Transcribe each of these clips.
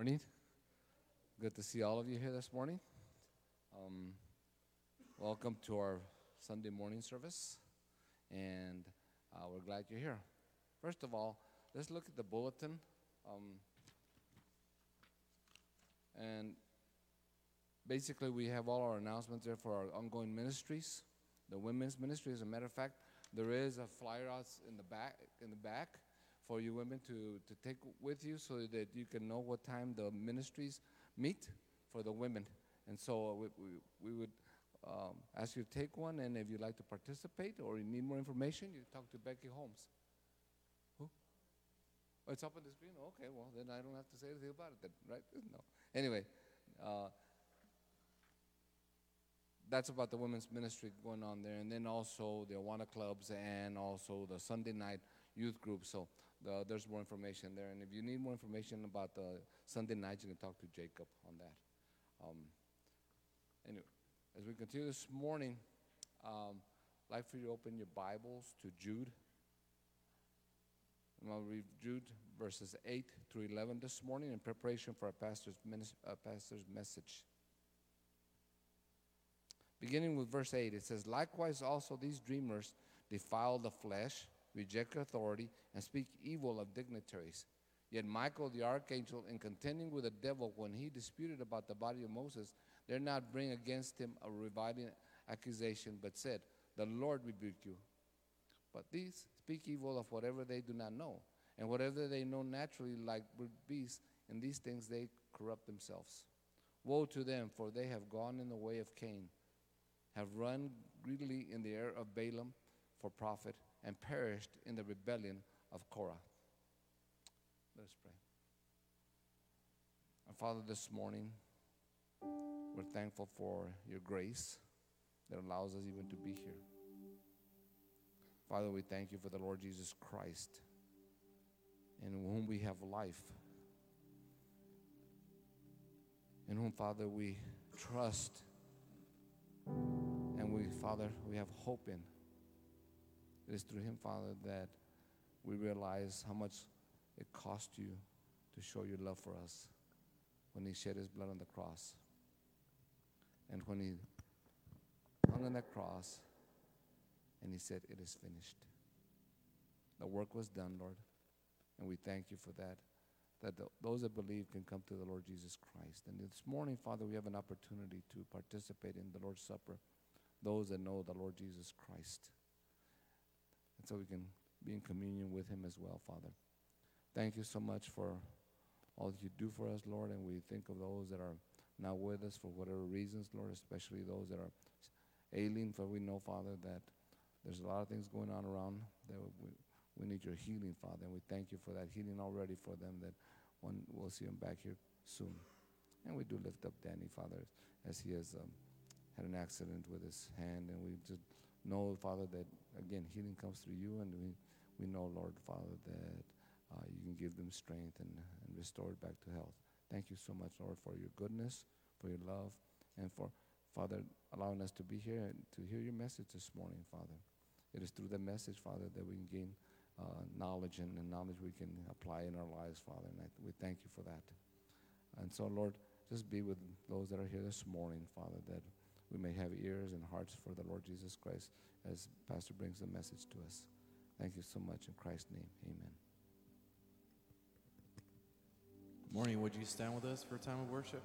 Morning. Good to see all of you here this morning. Um, welcome to our Sunday morning service, and uh, we're glad you're here. First of all, let's look at the bulletin. Um, and basically, we have all our announcements there for our ongoing ministries. The women's ministry, as a matter of fact, there is a flyer out in the back in the back for you women to, to take with you so that you can know what time the ministries meet for the women. And so uh, we, we, we would um, ask you to take one, and if you'd like to participate or you need more information, you talk to Becky Holmes. Who? Oh, it's up on the screen? Okay, well, then I don't have to say anything about it then, right? No. Anyway, uh, that's about the women's ministry going on there, and then also the Awana clubs and also the Sunday night youth group. So the, there's more information there. And if you need more information about the Sunday night, you can talk to Jacob on that. Um, anyway, as we continue this morning, um, I'd like for you to open your Bibles to Jude. And I'll read Jude verses 8 through 11 this morning in preparation for our pastor's, uh, pastor's message. Beginning with verse 8, it says, Likewise also these dreamers defile the flesh reject authority, and speak evil of dignitaries. Yet Michael the archangel, in contending with the devil when he disputed about the body of Moses, did not bring against him a reviling accusation, but said, The Lord rebuke you. But these speak evil of whatever they do not know, and whatever they know naturally, like beasts, in these things they corrupt themselves. Woe to them, for they have gone in the way of Cain, have run greedily in the air of Balaam for profit and perished in the rebellion of Korah. Let us pray. Our Father, this morning, we're thankful for your grace that allows us even to be here. Father, we thank you for the Lord Jesus Christ, in whom we have life, in whom, Father, we trust, and we, Father, we have hope in. It is through him, Father, that we realize how much it cost you to show your love for us when he shed his blood on the cross. And when he hung on that cross and he said, It is finished. The work was done, Lord, and we thank you for that. That the, those that believe can come to the Lord Jesus Christ. And this morning, Father, we have an opportunity to participate in the Lord's Supper, those that know the Lord Jesus Christ and so we can be in communion with Him as well, Father. Thank you so much for all that you do for us, Lord, and we think of those that are not with us for whatever reasons, Lord, especially those that are ailing, for we know, Father, that there's a lot of things going on around that we, we need your healing, Father, and we thank you for that healing already for them that one we'll see them back here soon. And we do lift up Danny, Father, as he has um, had an accident with his hand, and we just know, Father, that again, healing comes through you, and we, we know, Lord, Father, that uh, you can give them strength and, and restore it back to health. Thank you so much, Lord, for your goodness, for your love, and for, Father, allowing us to be here and to hear your message this morning, Father. It is through the message, Father, that we can gain uh, knowledge and, and, knowledge we can apply in our lives, Father. And I, we thank you for that. And so, Lord, just be with those that are here this morning, Father, that we may have ears and hearts for the Lord Jesus Christ as Pastor brings the message to us. Thank you so much in Christ's name. Amen. Morning, would you stand with us for a time of worship?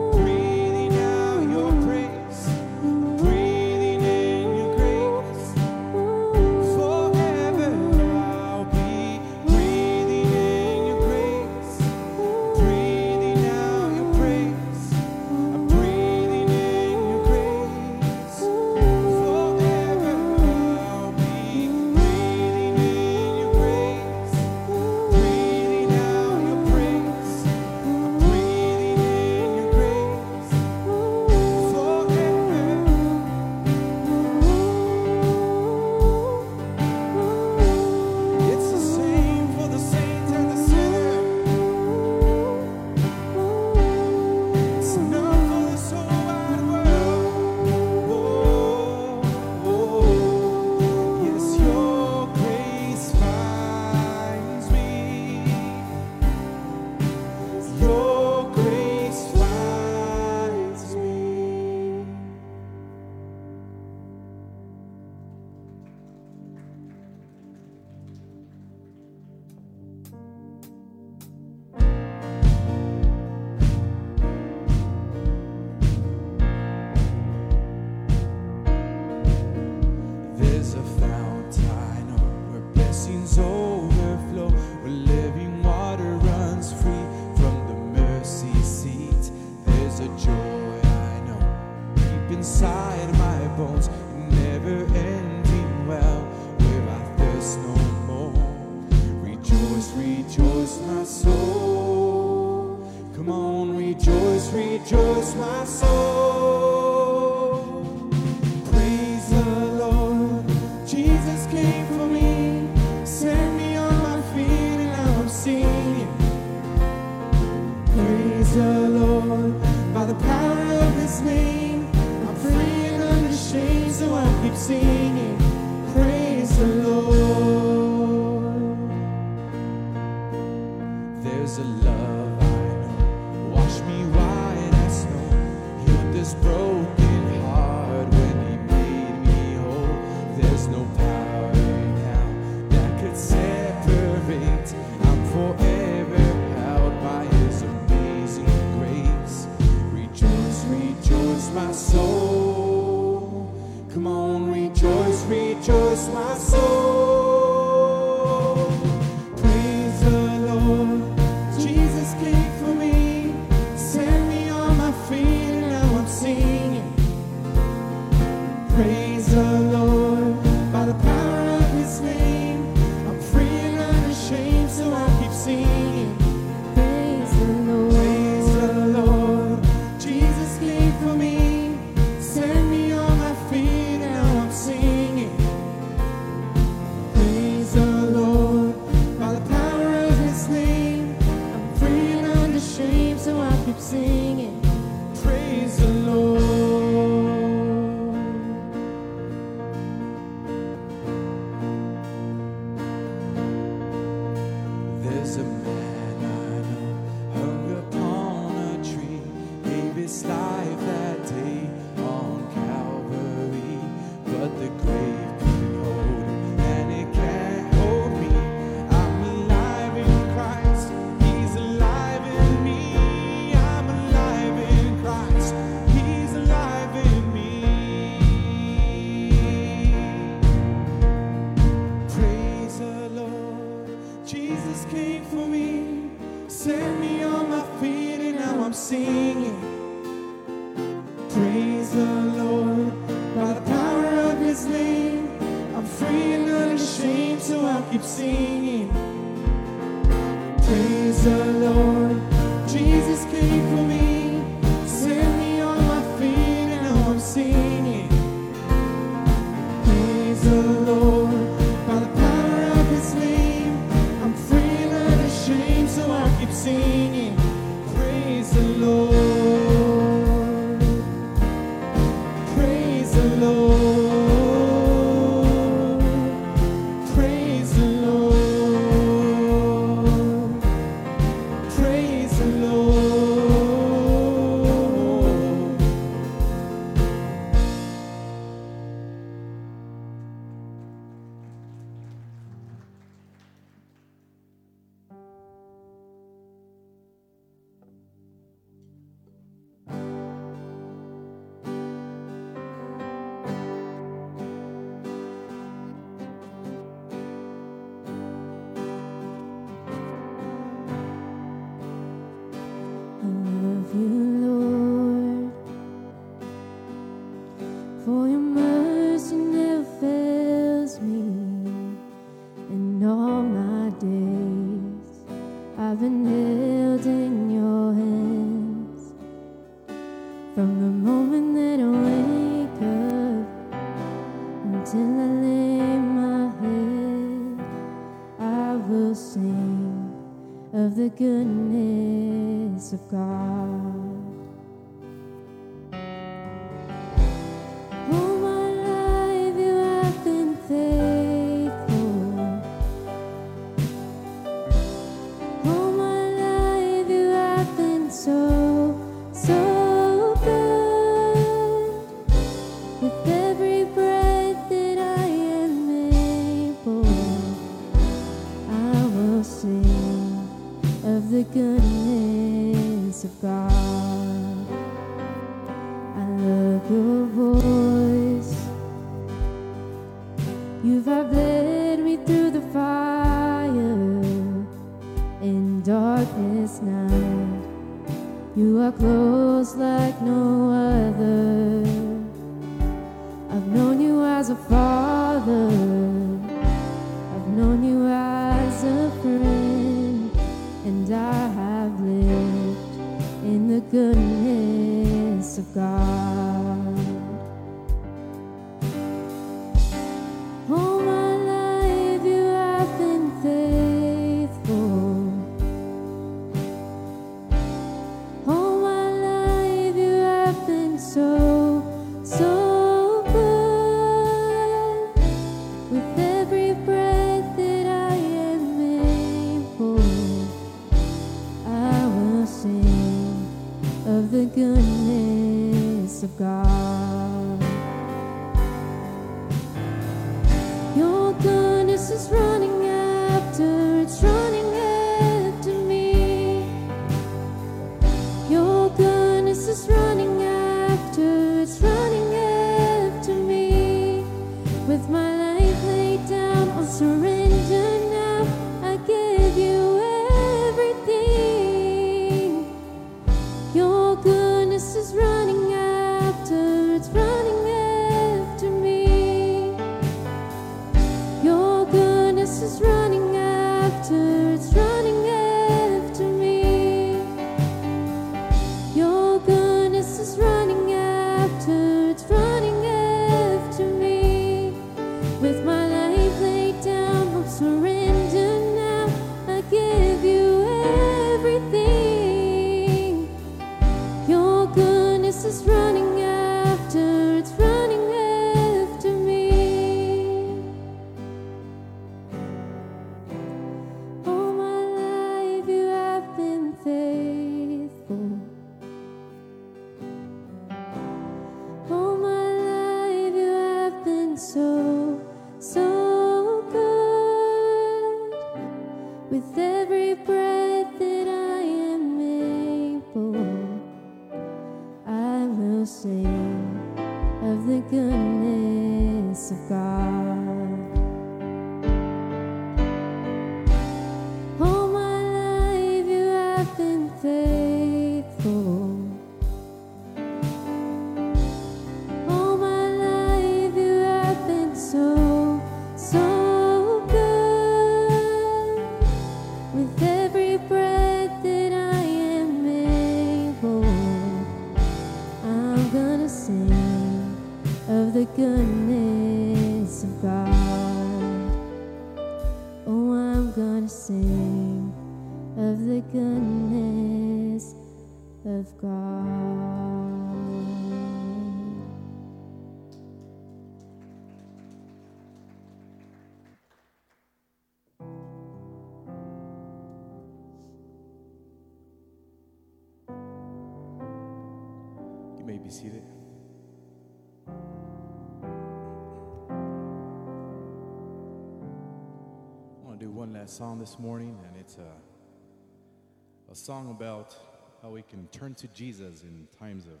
song this morning, and it's a, a song about how we can turn to Jesus in times of,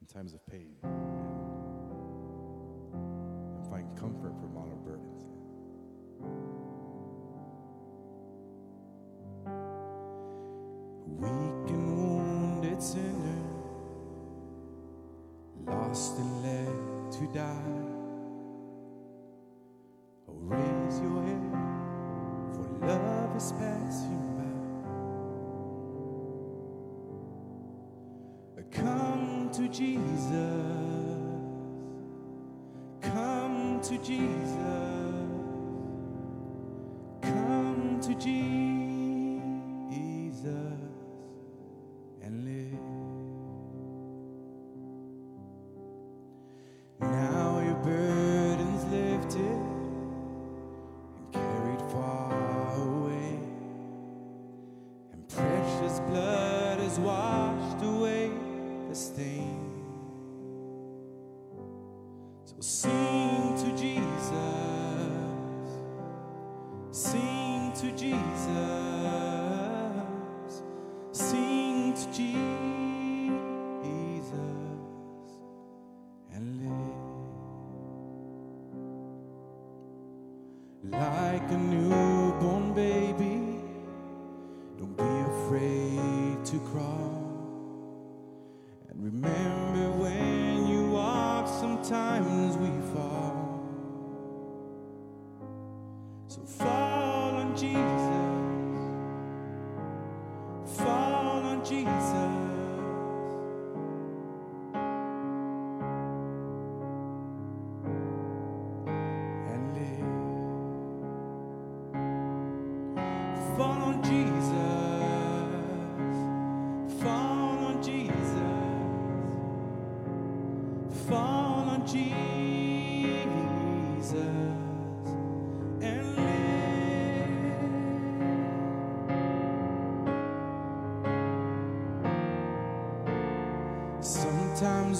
in times of pain. Jesus. Come to Jesus. Come to Jesus and live.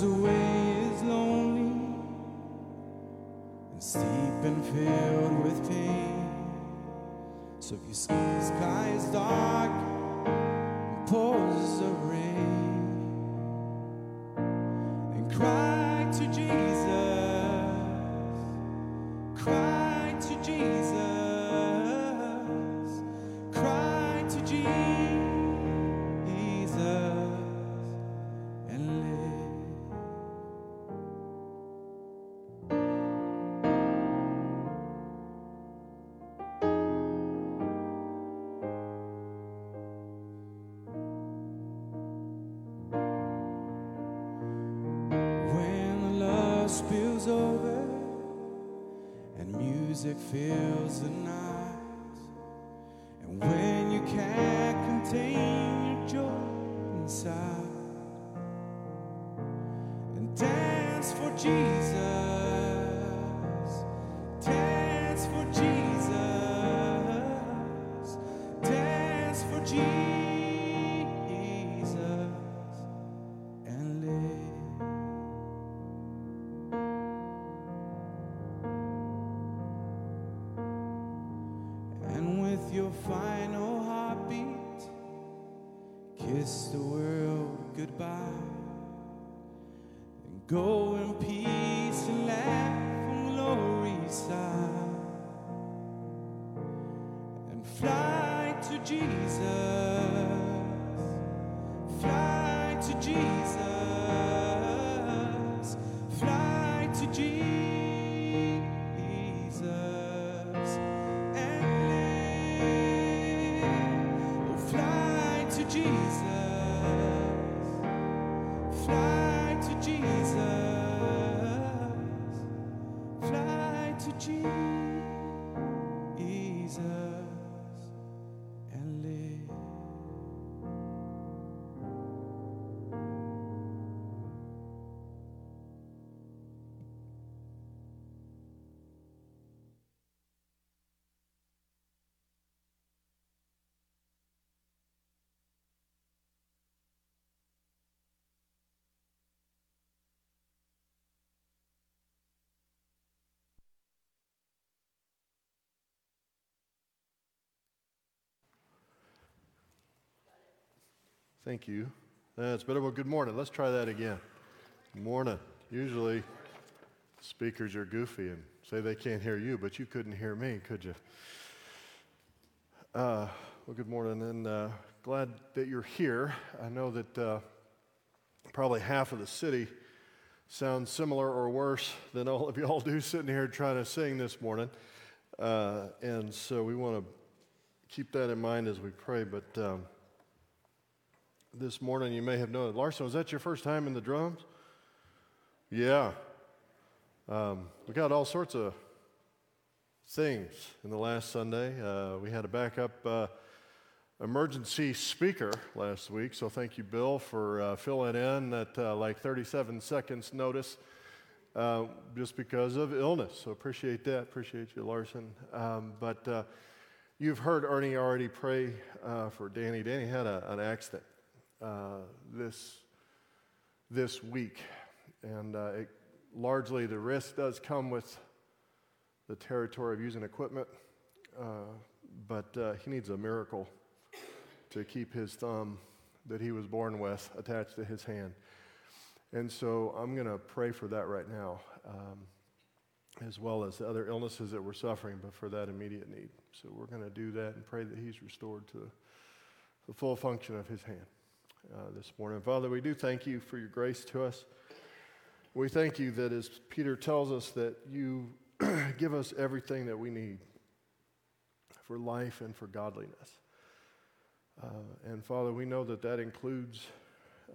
The way is lonely and steep and filled with pain. So if your is dark and pours a rain. Music fills the night, and when you can't Thank you. That's better. Well, good morning. Let's try that again. Morning. Usually, speakers are goofy and say they can't hear you, but you couldn't hear me, could you? Uh, well, good morning, and uh, glad that you're here. I know that uh, probably half of the city sounds similar or worse than all of y'all do sitting here trying to sing this morning. Uh, and so we want to keep that in mind as we pray. But um, this morning you may have known Larson, was that your first time in the drums? Yeah. Um, we got all sorts of things in the last Sunday. Uh, we had a backup uh, emergency speaker last week, so thank you, Bill, for uh, filling in at uh, like 37 seconds notice uh, just because of illness. So appreciate that. Appreciate you, Larson. Um, but uh, you've heard Ernie already pray for Danny. Danny had a, an accident uh, this this week, and uh, it, largely the risk does come with the territory of using equipment, uh, but uh, he needs a miracle to keep his thumb that he was born with attached to his hand. And so I'm going to pray for that right now, um, as well as the other illnesses that we're suffering, but for that immediate need. So we're going to do that and pray that he's restored to the full function of his hand uh, this morning. Father, we do thank you for your grace to us. We thank you that, as Peter tells us, that you give us everything that we need for life and for godliness. Uh, and Father, we know that that includes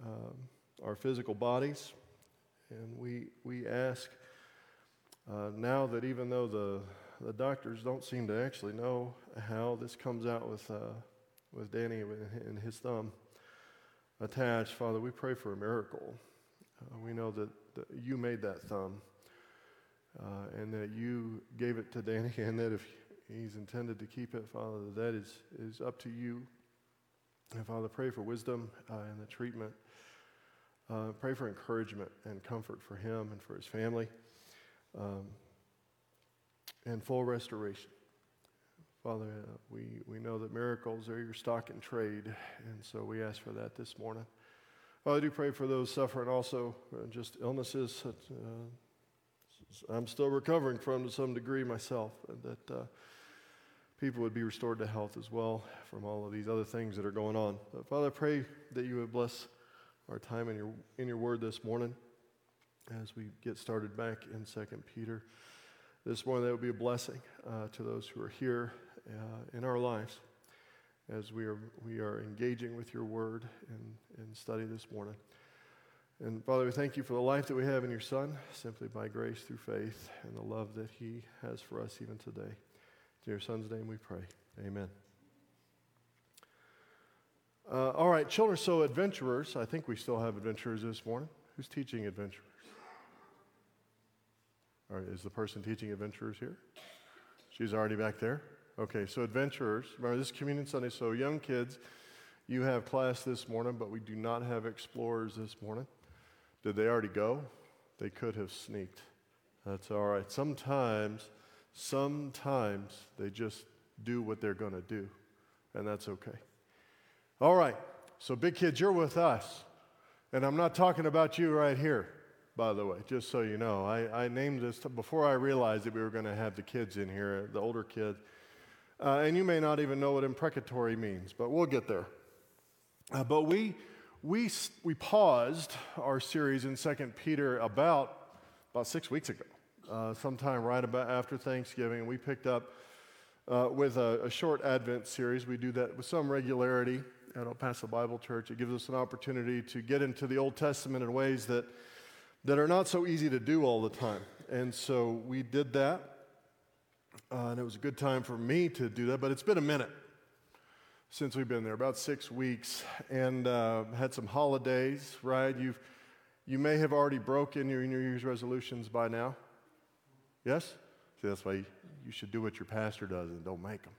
um, our physical bodies. And we, we ask uh, now that even though the, the doctors don't seem to actually know how this comes out with, uh, with Danny and his thumb attached, Father, we pray for a miracle. Uh, we know that, that you made that thumb uh, and that you gave it to Danny, and that if he's intended to keep it, Father, that, is, is up to you. And Father, pray for wisdom uh, in the treatment. Uh, pray for encouragement and comfort for him and for his family. Um, and full restoration. Father, uh, we, we know that miracles are your stock in trade, and so we ask for that this morning. Father, I do pray for those suffering also uh, just illnesses that uh, I'm still recovering from to some degree myself, and that uh, people would be restored to health as well from all of these other things that are going on. But Father, I pray that you would bless our time in your, in your word this morning as we get started back in 2 Peter. This morning, that would be a blessing uh, to those who are here uh, in our lives as we are, we are engaging with your word and, and study this morning. And Father, we thank you for the life that we have in your Son, simply by grace through faith and the love that he has for us even today. In your Son's name we pray. Amen. Uh, all right, children, so adventurers. I think we still have adventurers this morning. Who's teaching adventurers? All right, is the person teaching adventurers here? She's already back there? Okay, so adventurers. Remember, this is Communion Sunday, so young kids, you have class this morning, but we do not have explorers this morning. Did they already go? They could have sneaked. That's all right. Sometimes, sometimes they just do what they're going to do, and that's okay. All right, so big kids, you're with us. And I'm not talking about you right here, by the way, just so you know. I, I named this before I realized that we were going to have the kids in here, the older kids. Uh, and you may not even know what imprecatory means, but we'll get there. Uh, but we, we, we paused our series in 2 Peter about, about six weeks ago, uh, sometime right about after Thanksgiving. And we picked up uh, with a, a, short Advent series. We do that with some regularity at El Paso Bible Church. It gives us an opportunity to get into the Old Testament in ways that, that are not so easy to do all the time. And so we did that. Uh, and it was a good time for me to do that, but it's been a minute since we've been there, about six weeks, and uh, had some holidays, right? You've, you may have already broken your New Year's resolutions by now. Yes? See, that's why you should do what your pastor does and don't make them.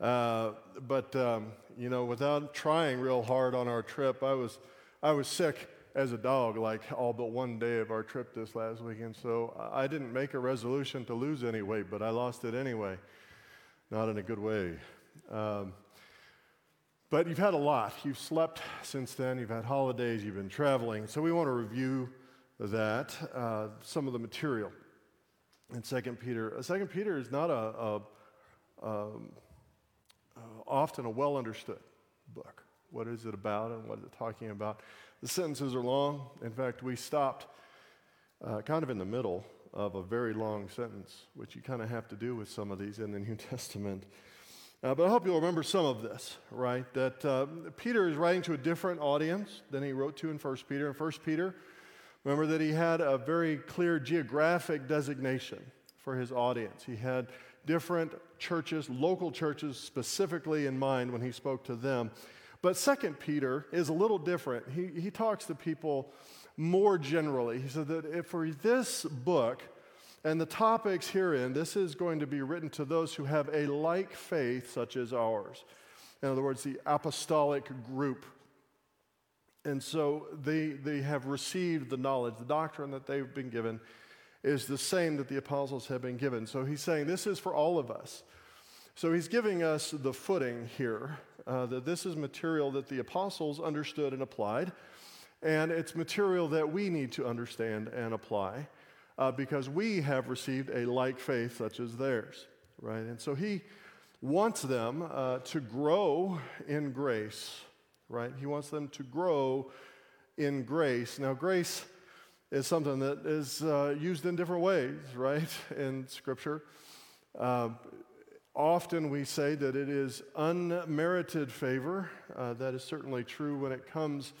Uh, but, um, you know, without trying real hard on our trip, I was, I was sick as a dog, like all but one day of our trip this last weekend. So I didn't make a resolution to lose any weight, but I lost it anyway. Not in a good way. Um, but you've had a lot. You've slept since then, you've had holidays, you've been traveling. So we want to review that, uh, some of the material in 2 Peter. Uh, 2 Peter is not a, a um, uh, often a well understood book. What is it about and what is it talking about? The sentences are long. In fact, we stopped uh, kind of in the middle of a very long sentence, which you kind of have to do with some of these in the New Testament. Uh, but I hope you'll remember some of this, right? That uh, Peter is writing to a different audience than he wrote to in 1 Peter. In 1 Peter, remember that he had a very clear geographic designation for his audience. He had different churches, local churches specifically in mind when he spoke to them. But Second Peter is a little different. He, he talks to people more generally. He said that for this book and the topics herein, this is going to be written to those who have a like faith such as ours. In other words, the apostolic group. And so they, they have received the knowledge, the doctrine that they've been given is the same that the apostles have been given. So he's saying this is for all of us. So he's giving us the footing here uh, that this is material that the apostles understood and applied, and it's material that we need to understand and apply uh, because we have received a like faith such as theirs, right? And so he wants them uh, to grow in grace, right? He wants them to grow in grace. Now, grace is something that is uh, used in different ways, right, in Scripture. Uh, Often we say that it is unmerited favor. Uh, that is certainly true when it comes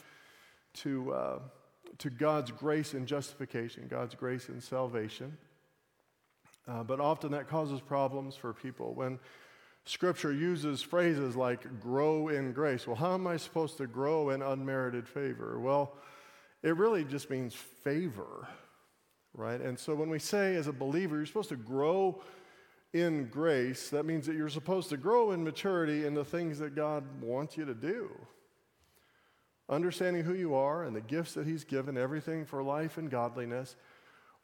to, uh, to God's grace and justification, God's grace and salvation. Uh, but often that causes problems for people when Scripture uses phrases like grow in grace. Well, how am I supposed to grow in unmerited favor? Well, it really just means favor, right? And so when we say as a believer, you're supposed to grow in grace, that means that you're supposed to grow in maturity in the things that God wants you to do. Understanding who you are and the gifts that He's given, everything for life and godliness,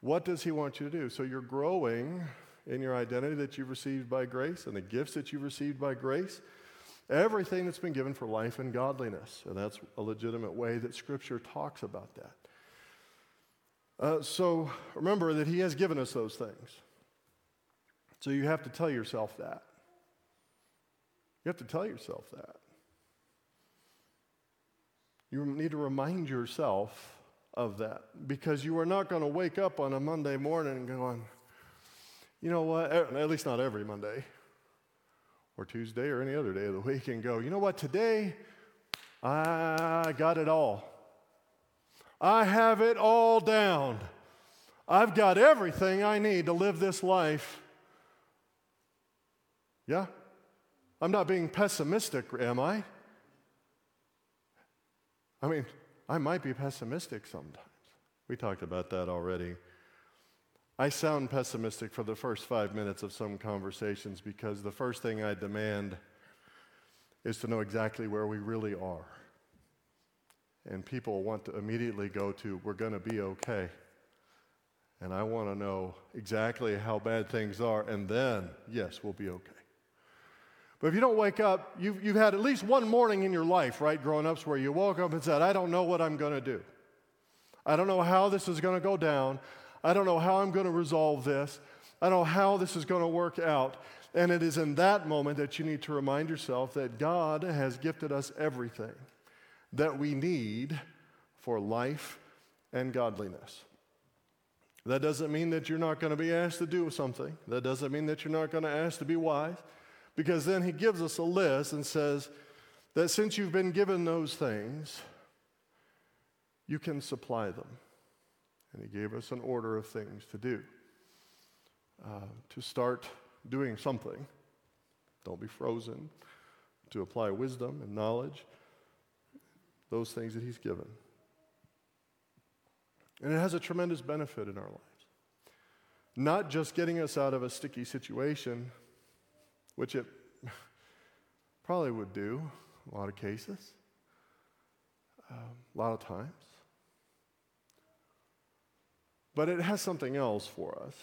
what does He want you to do? So you're growing in your identity that you've received by grace and the gifts that you've received by grace. Everything that's been given for life and godliness. And that's a legitimate way that Scripture talks about that. Uh, so remember that He has given us those things. So you have to tell yourself that. You have to tell yourself that. You need to remind yourself of that because you are not going to wake up on a Monday morning and going, you know what, er, at least not every Monday or Tuesday or any other day of the week, and go, you know what, today I got it all. I have it all down. I've got everything I need to live this life. Yeah? I'm not being pessimistic, am I? I mean, I might be pessimistic sometimes. We talked about that already. I sound pessimistic for the first five minutes of some conversations because the first thing I demand is to know exactly where we really are. And people want to immediately go to, we're going to be okay. And I want to know exactly how bad things are, and then, yes, we'll be okay. But if you don't wake up, you've, you've had at least one morning in your life, right, growing up, where you woke up and said, I don't know what I'm going to do. I don't know how this is going to go down. I don't know how I'm going to resolve this. I don't know how this is going to work out. And it is in that moment that you need to remind yourself that God has gifted us everything that we need for life and godliness. That doesn't mean that you're not going to be asked to do something. That doesn't mean that you're not going to ask to be wise. Because then he gives us a list and says that since you've been given those things, you can supply them. And he gave us an order of things to do. Uh, to start doing something, don't be frozen, to apply wisdom and knowledge, those things that he's given. And it has a tremendous benefit in our lives. Not just getting us out of a sticky situation, which it probably would do a lot of cases, um, a lot of times. But it has something else for us.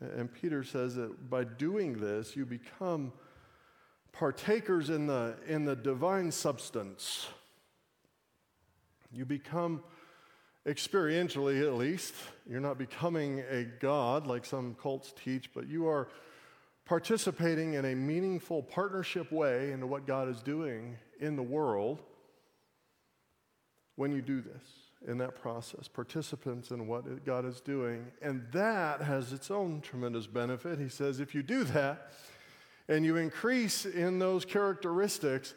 And Peter says that by doing this, you become partakers in the, in the divine substance. You become, experientially at least, you're not becoming a God like some cults teach, but you are participating in a meaningful partnership way into what God is doing in the world when you do this in that process, participants in what God is doing. And that has its own tremendous benefit. He says if you do that and you increase in those characteristics,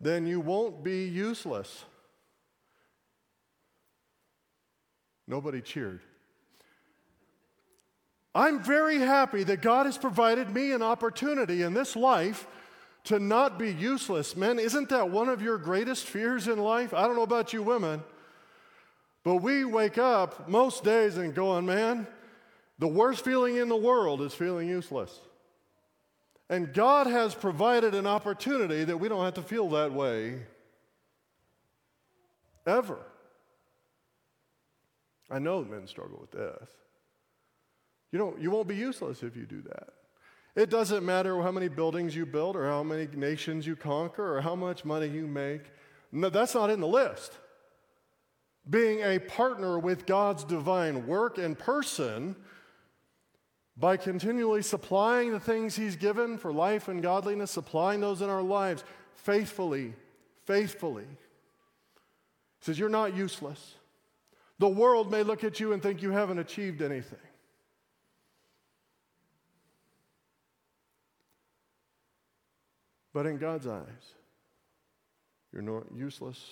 then you won't be useless. Nobody cheered. I'm very happy that God has provided me an opportunity in this life to not be useless. Men, isn't that one of your greatest fears in life? I don't know about you women. But we wake up most days and going, man, the worst feeling in the world is feeling useless. And God has provided an opportunity that we don't have to feel that way ever. I know men struggle with this. You, don't, you won't be useless if you do that. It doesn't matter how many buildings you build or how many nations you conquer or how much money you make. No, that's not in the list being a partner with God's divine work and person by continually supplying the things He's given for life and godliness, supplying those in our lives faithfully, faithfully. He says, You're not useless. The world may look at you and think you haven't achieved anything. But in God's eyes, you're not useless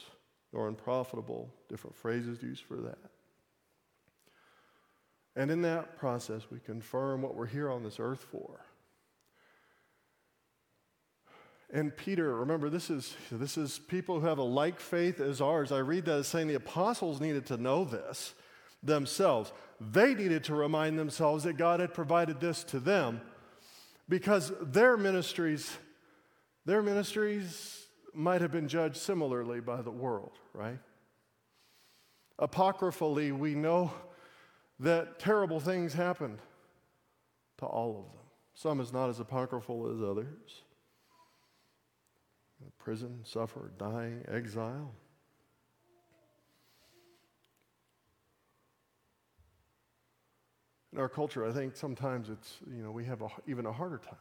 nor unprofitable, different phrases used for that. And in that process, we confirm what we're here on this earth for. And Peter, remember, this is, this is people who have a like faith as ours. I read that as saying the apostles needed to know this themselves. They needed to remind themselves that God had provided this to them because their ministries, their ministries might have been judged similarly by the world, right? Apocryphally, we know that terrible things happened to all of them. Some is not as apocryphal as others. Prison, suffer, dying, exile. In our culture, I think sometimes it's, you know, we have a, even a harder time.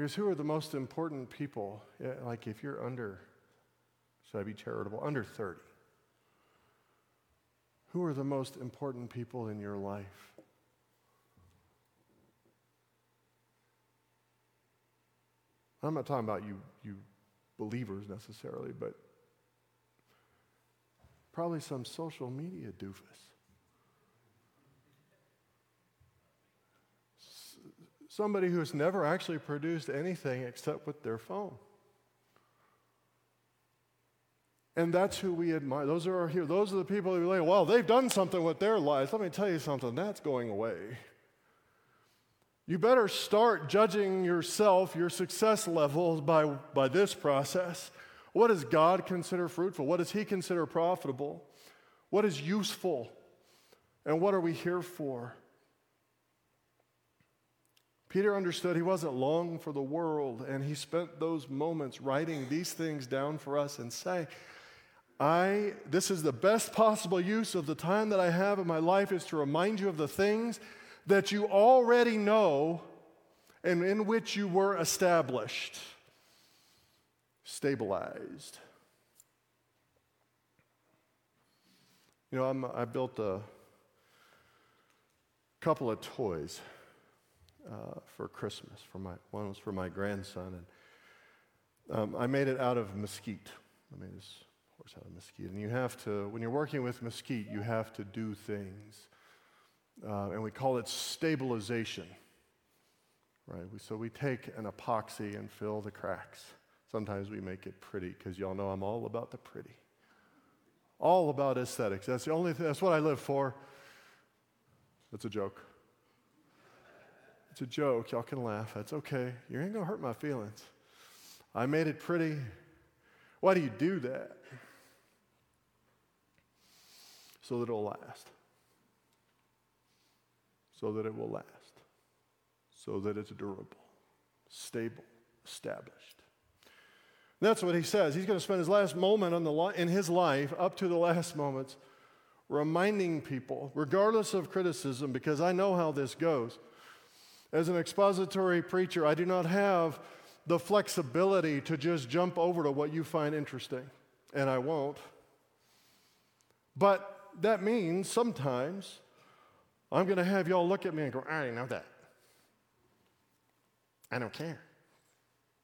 Because who are the most important people? Like if you're under, should I be charitable, under 30, who are the most important people in your life? I'm not talking about you, you believers necessarily, but probably some social media doofus. Somebody who's never actually produced anything except with their phone. And that's who we admire. Those are our heroes. Those are the people who like, well, they've done something with their lives. Let me tell you something, that's going away. You better start judging yourself, your success levels, by, by this process. What does God consider fruitful? What does He consider profitable? What is useful? And what are we here for? Peter understood he wasn't long for the world, and he spent those moments writing these things down for us and saying, I, this is the best possible use of the time that I have in my life is to remind you of the things that you already know and in which you were established, stabilized. You know, I'm, i built a couple of toys uh, for Christmas. For my, one was for my grandson. And um, I made it out of mesquite. I made this horse out of mesquite. And you have to, when you're working with mesquite, you have to do things. Uh, and we call it stabilization. Right? We, so we take an epoxy and fill the cracks. Sometimes we make it pretty because y'all know I'm all about the pretty. All about aesthetics. That's the only thing, that's what I live for. That's a joke. It's a joke. Y'all can laugh. That's okay. You ain't going to hurt my feelings. I made it pretty. Why do you do that? So that it'll last. So that it will last. So that it's durable, stable, established. That's what he says. He's going to spend his last moment on the li- in his life, up to the last moments, reminding people, regardless of criticism, because I know how this goes. As an expository preacher, I do not have the flexibility to just jump over to what you find interesting, and I won't. But that means sometimes I'm going to have y'all look at me and go, I didn't know that. I don't care.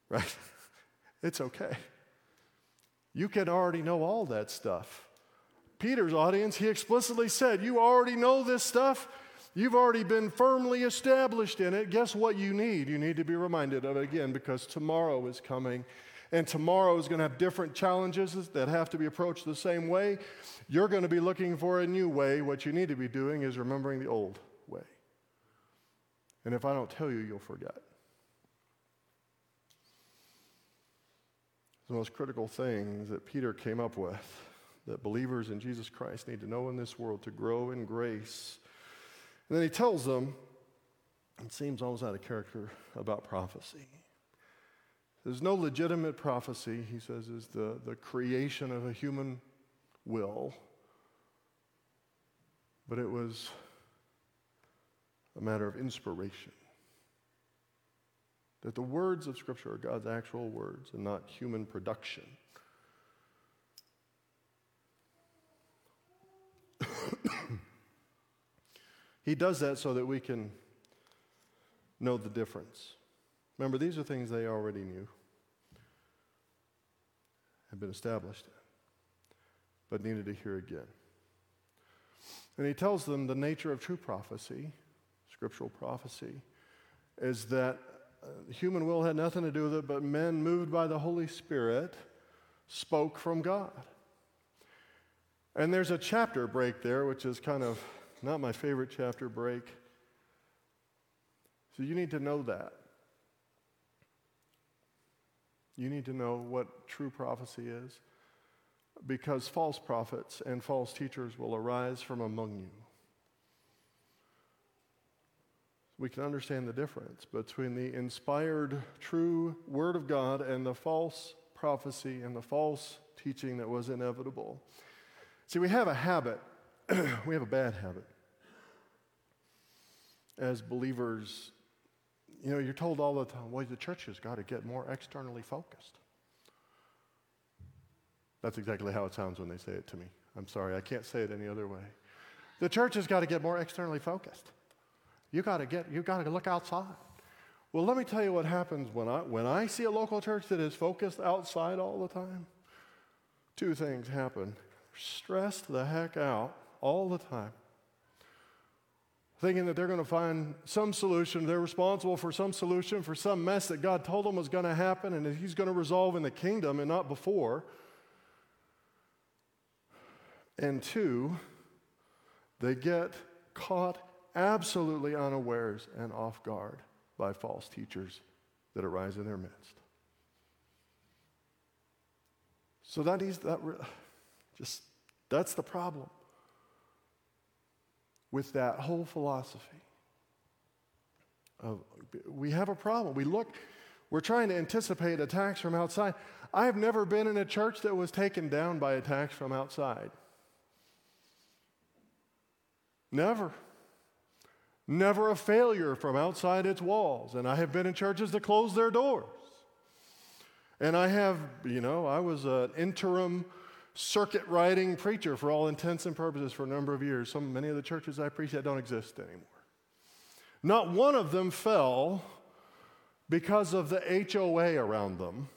Right? it's okay. You can already know all that stuff. Peter's audience, he explicitly said, You already know this stuff. You've already been firmly established in it. Guess what you need? You need to be reminded of it again because tomorrow is coming. And tomorrow is going to have different challenges that have to be approached the same way. You're going to be looking for a new way. What you need to be doing is remembering the old way. And if I don't tell you, you'll forget. The most critical things that Peter came up with that believers in Jesus Christ need to know in this world to grow in grace and then he tells them, it seems almost out of character, about prophecy. There's no legitimate prophecy, he says, is the, the creation of a human will, but it was a matter of inspiration. That the words of Scripture are God's actual words and not human production. He does that so that we can know the difference. Remember, these are things they already knew, had been established, but needed to hear again. And he tells them the nature of true prophecy, scriptural prophecy, is that uh, human will had nothing to do with it, but men moved by the Holy Spirit spoke from God. And there's a chapter break there, which is kind of not my favorite chapter break. So you need to know that. You need to know what true prophecy is because false prophets and false teachers will arise from among you. We can understand the difference between the inspired, true Word of God and the false prophecy and the false teaching that was inevitable. See, we have a habit, we have a bad habit. As believers, you know, you're told all the time, well, the church has got to get more externally focused. That's exactly how it sounds when they say it to me. I'm sorry, I can't say it any other way. The church has got to get more externally focused. You got to get, you got to look outside. Well, let me tell you what happens when I, when I see a local church that is focused outside all the time. Two things happen. Stressed the heck out all the time. Thinking that they're going to find some solution. They're responsible for some solution for some mess that God told them was going to happen and that He's going to resolve in the kingdom and not before. And two, they get caught absolutely unawares and off guard by false teachers that arise in their midst. So that is that just that's the problem with that whole philosophy. Of, we have a problem. We look, we're trying to anticipate attacks from outside. I have never been in a church that was taken down by attacks from outside. Never. Never a failure from outside its walls. And I have been in churches that closed their doors. And I have, you know, I was an interim circuit riding preacher for all intents and purposes for a number of years. Some, many of the churches I preach at don't exist anymore. Not one of them fell because of the HOA around them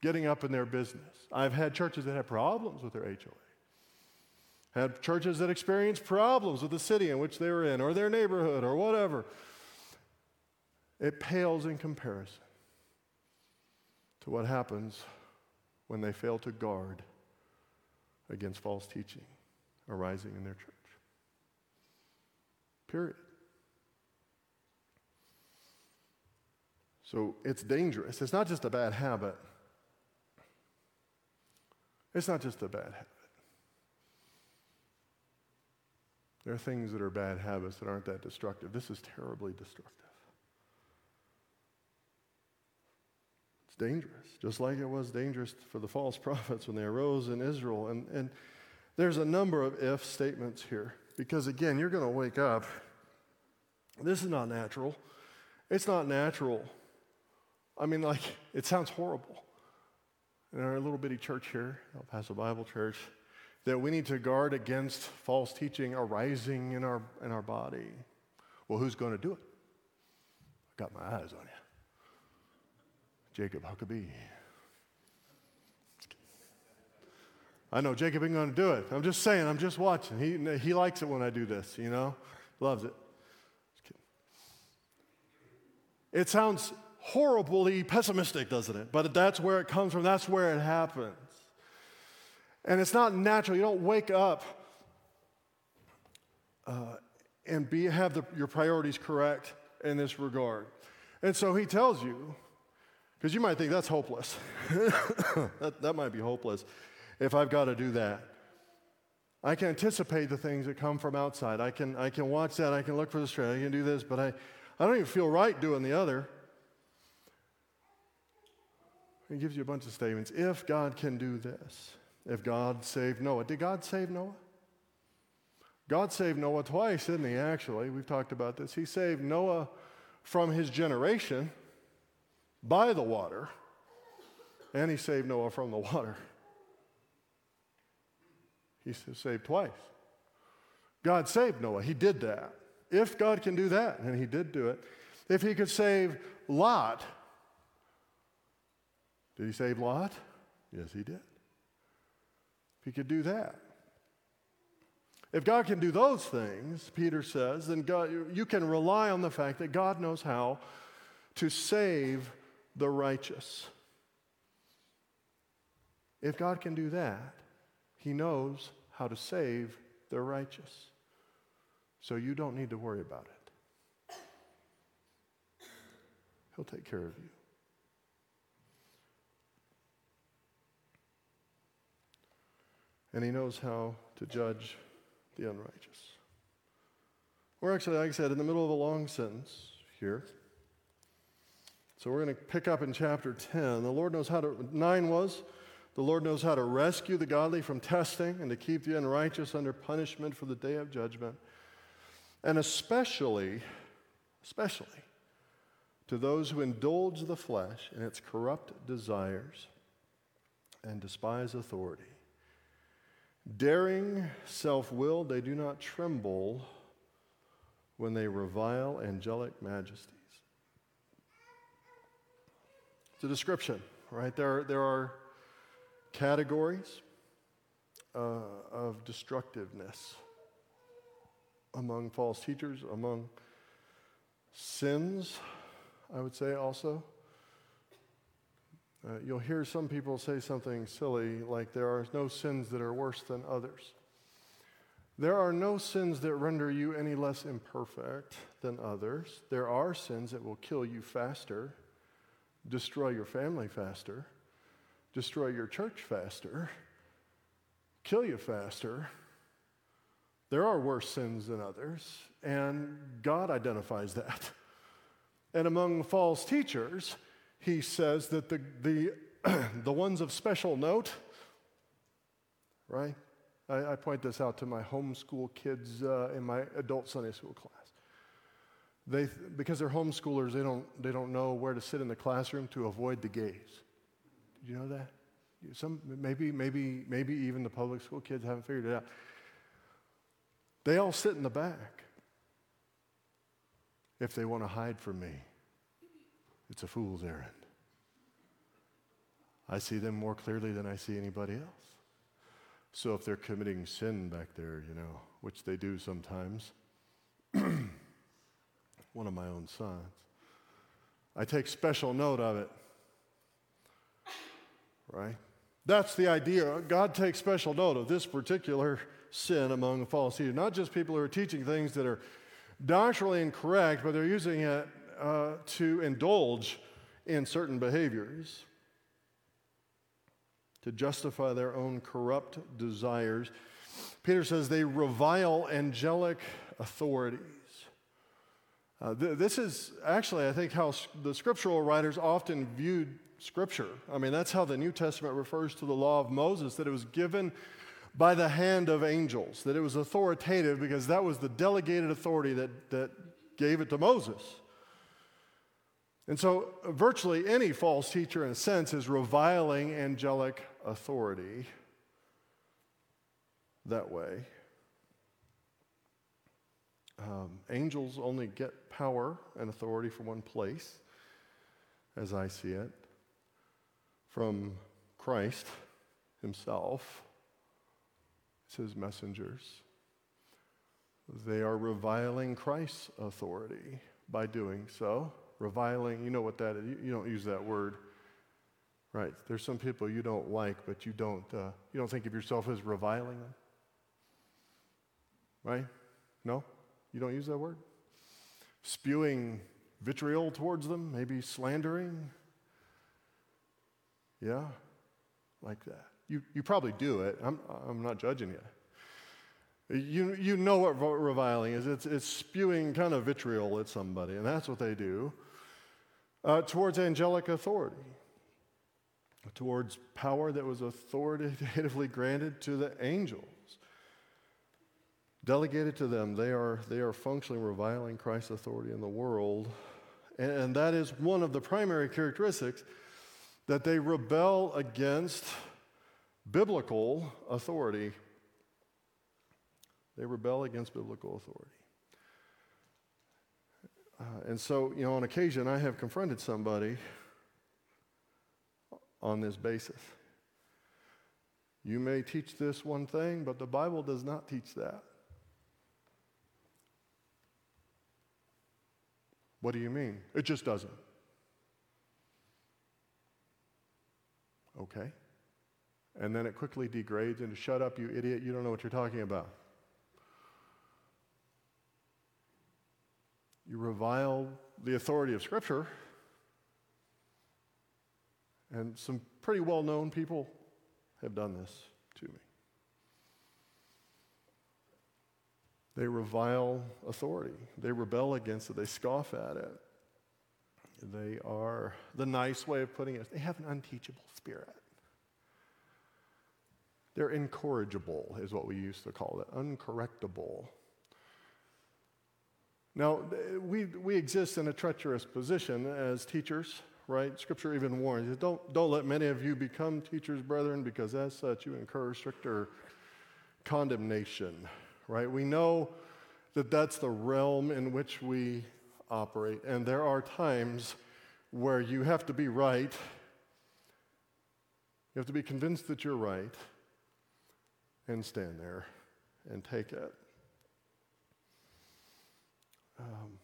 getting up in their business. I've had churches that had problems with their HOA had churches that experienced problems with the city in which they were in, or their neighborhood, or whatever. It pales in comparison to what happens when they fail to guard against false teaching arising in their church. Period. So it's dangerous. It's not just a bad habit. It's not just a bad habit. There are things that are bad habits that aren't that destructive. This is terribly destructive. Dangerous, just like it was dangerous for the false prophets when they arose in Israel. And, and there's a number of if statements here, because again, you're going to wake up. This is not natural. It's not natural. I mean, like, it sounds horrible. In our little bitty church here, El Paso Bible Church, that we need to guard against false teaching arising in our, in our body. Well, who's going to do it? I got my eyes on you. Jacob Huckabee. I know Jacob ain't going to do it. I'm just saying, I'm just watching. He, he likes it when I do this, you know? Loves it. It sounds horribly pessimistic, doesn't it? But that's where it comes from, that's where it happens. And it's not natural. You don't wake up uh, and be, have the, your priorities correct in this regard. And so he tells you, because you might think that's hopeless. that, that might be hopeless if I've got to do that. I can anticipate the things that come from outside. I can, I can watch that. I can look for the strength. I can do this, but I, I don't even feel right doing the other. He gives you a bunch of statements. If God can do this, if God saved Noah. Did God save Noah? God saved Noah twice, didn't he, actually? We've talked about this. He saved Noah from his generation by the water, and he saved Noah from the water. He saved twice. God saved Noah. He did that. If God can do that, and he did do it, if he could save Lot, did he save Lot? Yes, he did. If He could do that. If God can do those things, Peter says, then God, you can rely on the fact that God knows how to save the righteous. If God can do that, He knows how to save the righteous. So you don't need to worry about it. He'll take care of you. and he knows how to judge the unrighteous. We're actually, like I said, in the middle of a long sentence here. So we're going to pick up in chapter 10. The Lord knows how to, 9 was, the Lord knows how to rescue the godly from testing and to keep the unrighteous under punishment for the day of judgment. And especially, especially to those who indulge the flesh in its corrupt desires and despise authority. Daring, self willed, they do not tremble when they revile angelic majesties. It's a description, right? There, are, there are categories uh, of destructiveness among false teachers, among sins, I would say also. Uh, you'll hear some people say something silly like there are no sins that are worse than others. There are no sins that render you any less imperfect than others. There are sins that will kill you faster, destroy your family faster, destroy your church faster, kill you faster. There are worse sins than others, and God identifies that. And among false teachers, he says that the, the, the ones of special note, right? I, I, point this out to my homeschool kids uh, in my adult Sunday school class. They, because they're homeschoolers, they don't, they don't know where to sit in the classroom to avoid the gaze. Did you know that? Some, maybe, maybe, maybe even the public school kids haven't figured it out. They all sit in the back if they want to hide from me. It's a fool's errand. I see them more clearly than I see anybody else. So if they're committing sin back there, you know, which they do sometimes, one of my own sons, I take special note of it. Right? That's the idea. God takes special note of this particular sin among the false teachers. Not just people who are teaching things that are doctrinally incorrect, but they're using it uh, to indulge in certain behaviors, to justify their own corrupt desires. Peter says they revile angelic authorities. Uh, th- this is actually, I think, how the scriptural writers often viewed Scripture. I mean, that's how the New Testament refers to the law of Moses, that it was given by the hand of angels, that it was authoritative because that was the delegated authority that, that gave it to Moses. And so, virtually any false teacher, in a sense, is reviling angelic authority that way. Um, angels only get power and authority from one place, as I see it, from Christ Himself. It's His messengers. They are reviling Christ's authority by doing so reviling, you know what that is. You, you, don't use that word. Right. There's some people you don't like, but you don't, uh, you don't think of yourself as reviling them. Right? No? You don't use that word? Spewing vitriol towards them, maybe slandering. Yeah, like that. You, you probably do it. I'm, I'm not judging you. You, you know what reviling is. It's, it's spewing kind of vitriol at somebody, and that's what they do uh, towards angelic authority, towards power that was authoritatively granted to the angels. Delegated to them, they are, they are functionally reviling Christ's authority in the world. And, and that is one of the primary characteristics that they rebel against biblical authority. They rebel against biblical authority. Uh, and so, you know, on occasion, I have confronted somebody on this basis. You may teach this one thing, but the Bible does not teach that. What do you mean? It just doesn't. Okay. And then it quickly degrades into shut up, you idiot, you don't know what you're talking about. You revile the authority of Scripture. And some pretty well known people have done this to me. They revile authority. They rebel against it. They scoff at it. They are, the nice way of putting it, they have an unteachable spirit. They're incorrigible, is what we used to call it, uncorrectable. Now, we, we exist in a treacherous position as teachers, right? Scripture even warns don't, don't let many of you become teachers, brethren, because as such you incur stricter condemnation, right? We know that that's the realm in which we operate, and there are times where you have to be right. You have to be convinced that you're right and stand there and take it. Um,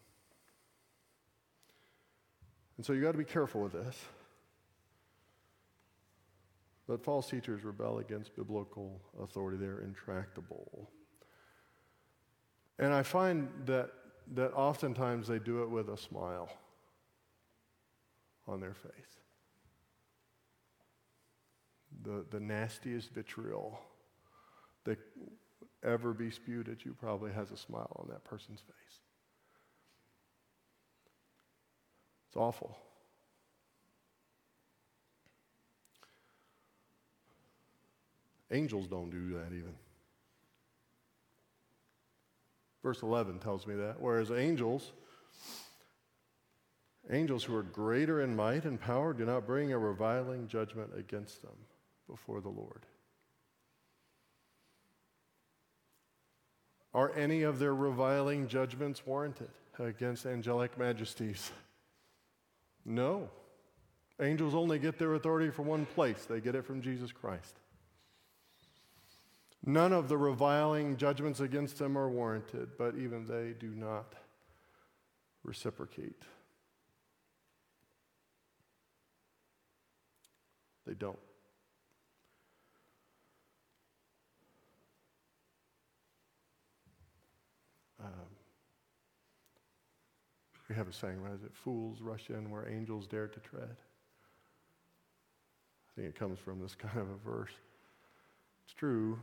and so you got to be careful with this. But false teachers rebel against biblical authority, they're intractable. And I find that, that oftentimes they do it with a smile on their face. The, the nastiest vitriol that ever be spewed at you probably has a smile on that person's face. It's awful. Angels don't do that even. Verse 11 tells me that. Whereas angels, angels who are greater in might and power, do not bring a reviling judgment against them before the Lord. Are any of their reviling judgments warranted against angelic majesties? No. Angels only get their authority from one place, they get it from Jesus Christ. None of the reviling judgments against them are warranted, but even they do not reciprocate. They don't. Um, we have a saying, what is it? Fools rush in where angels dare to tread. I think it comes from this kind of a verse. It's true.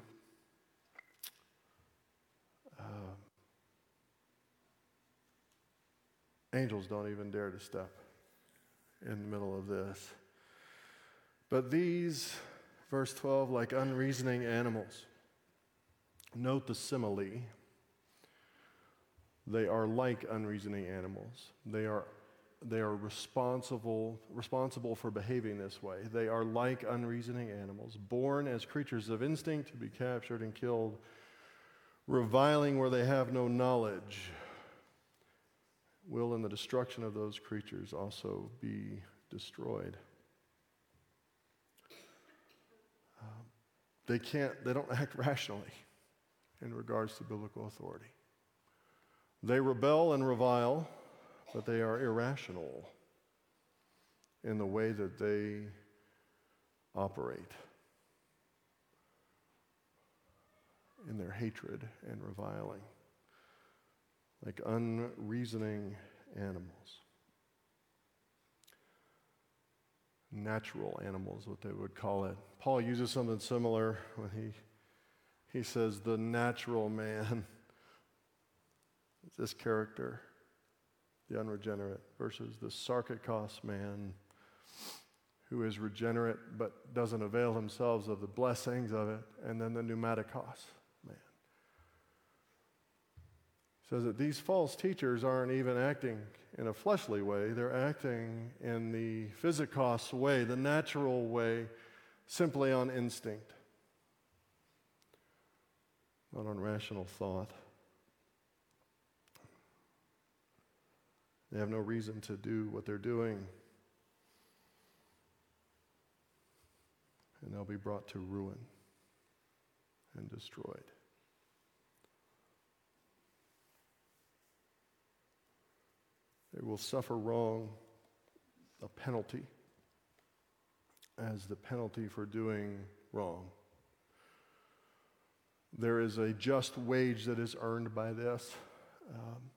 Uh, angels don't even dare to step in the middle of this. But these, verse 12, like unreasoning animals, note the simile they are like unreasoning animals. They are, they are responsible, responsible for behaving this way. They are like unreasoning animals, born as creatures of instinct to be captured and killed, reviling where they have no knowledge. Will in the destruction of those creatures also be destroyed. Um, they can't, they don't act rationally in regards to biblical authority. They rebel and revile, but they are irrational in the way that they operate, in their hatred and reviling, like unreasoning animals. Natural animals, what they would call it. Paul uses something similar when he, he says, the natural man this character, the unregenerate, versus the sarkikos man who is regenerate but doesn't avail themselves of the blessings of it, and then the pneumatikos man. Says that these false teachers aren't even acting in a fleshly way, they're acting in the physikos way, the natural way, simply on instinct, not on rational thought. They have no reason to do what they're doing. And they'll be brought to ruin and destroyed. They will suffer wrong, a penalty, as the penalty for doing wrong. There is a just wage that is earned by this. Um,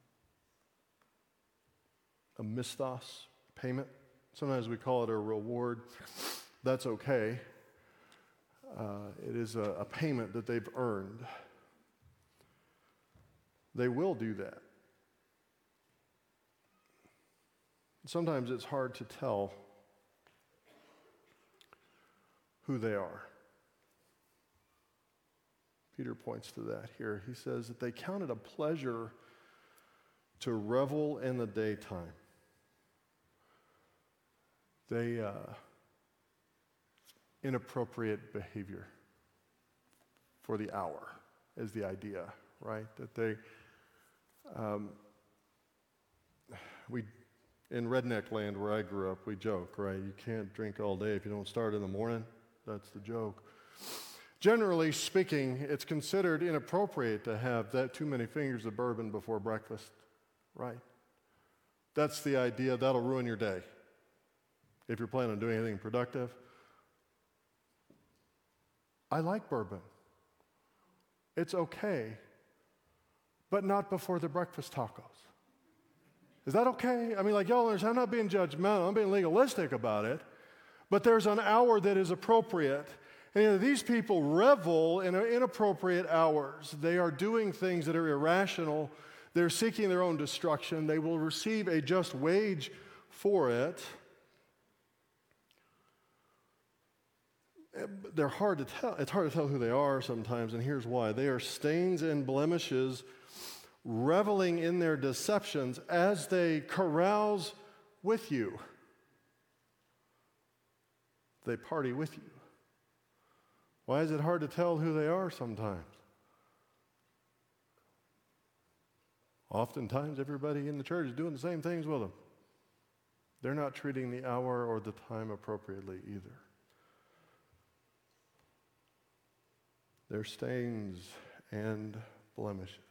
a misthos payment. Sometimes we call it a reward. That's okay. Uh, it is a, a payment that they've earned. they will do that. Sometimes it's hard to tell who they are. Peter points to that here. He says that they count it a pleasure to revel in the daytime. They, uh, inappropriate behavior for the hour is the idea, right? That they, um, we, in redneck land where I grew up, we joke, right? You can't drink all day if you don't start in the morning. That's the joke. Generally speaking, it's considered inappropriate to have that too many fingers of bourbon before breakfast, right? That's the idea. That'll ruin your day if you're planning on doing anything productive. I like bourbon. It's okay, but not before the breakfast tacos. Is that okay? I mean, like, y'all understand, I'm not being judgmental, I'm being legalistic about it, but there's an hour that is appropriate. And you know, these people revel in inappropriate hours. They are doing things that are irrational. They're seeking their own destruction. They will receive a just wage for it. they're hard to tell. It's hard to tell who they are sometimes, and here's why. They are stains and blemishes, reveling in their deceptions as they carouse with you. They party with you. Why is it hard to tell who they are sometimes? Oftentimes, everybody in the church is doing the same things with them. They're not treating the hour or the time appropriately either. their stains and blemishes.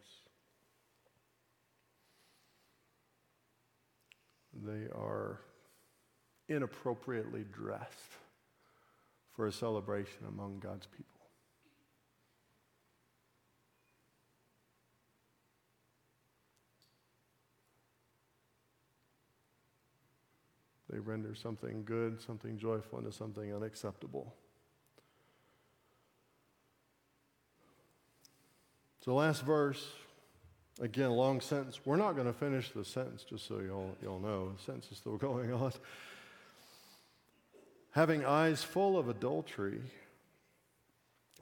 They are inappropriately dressed for a celebration among God's people. They render something good, something joyful, into something unacceptable. So, last verse, again, long sentence. We're not going to finish the sentence, just so y'all, y'all know. The sentence is still going on. Having eyes full of adultery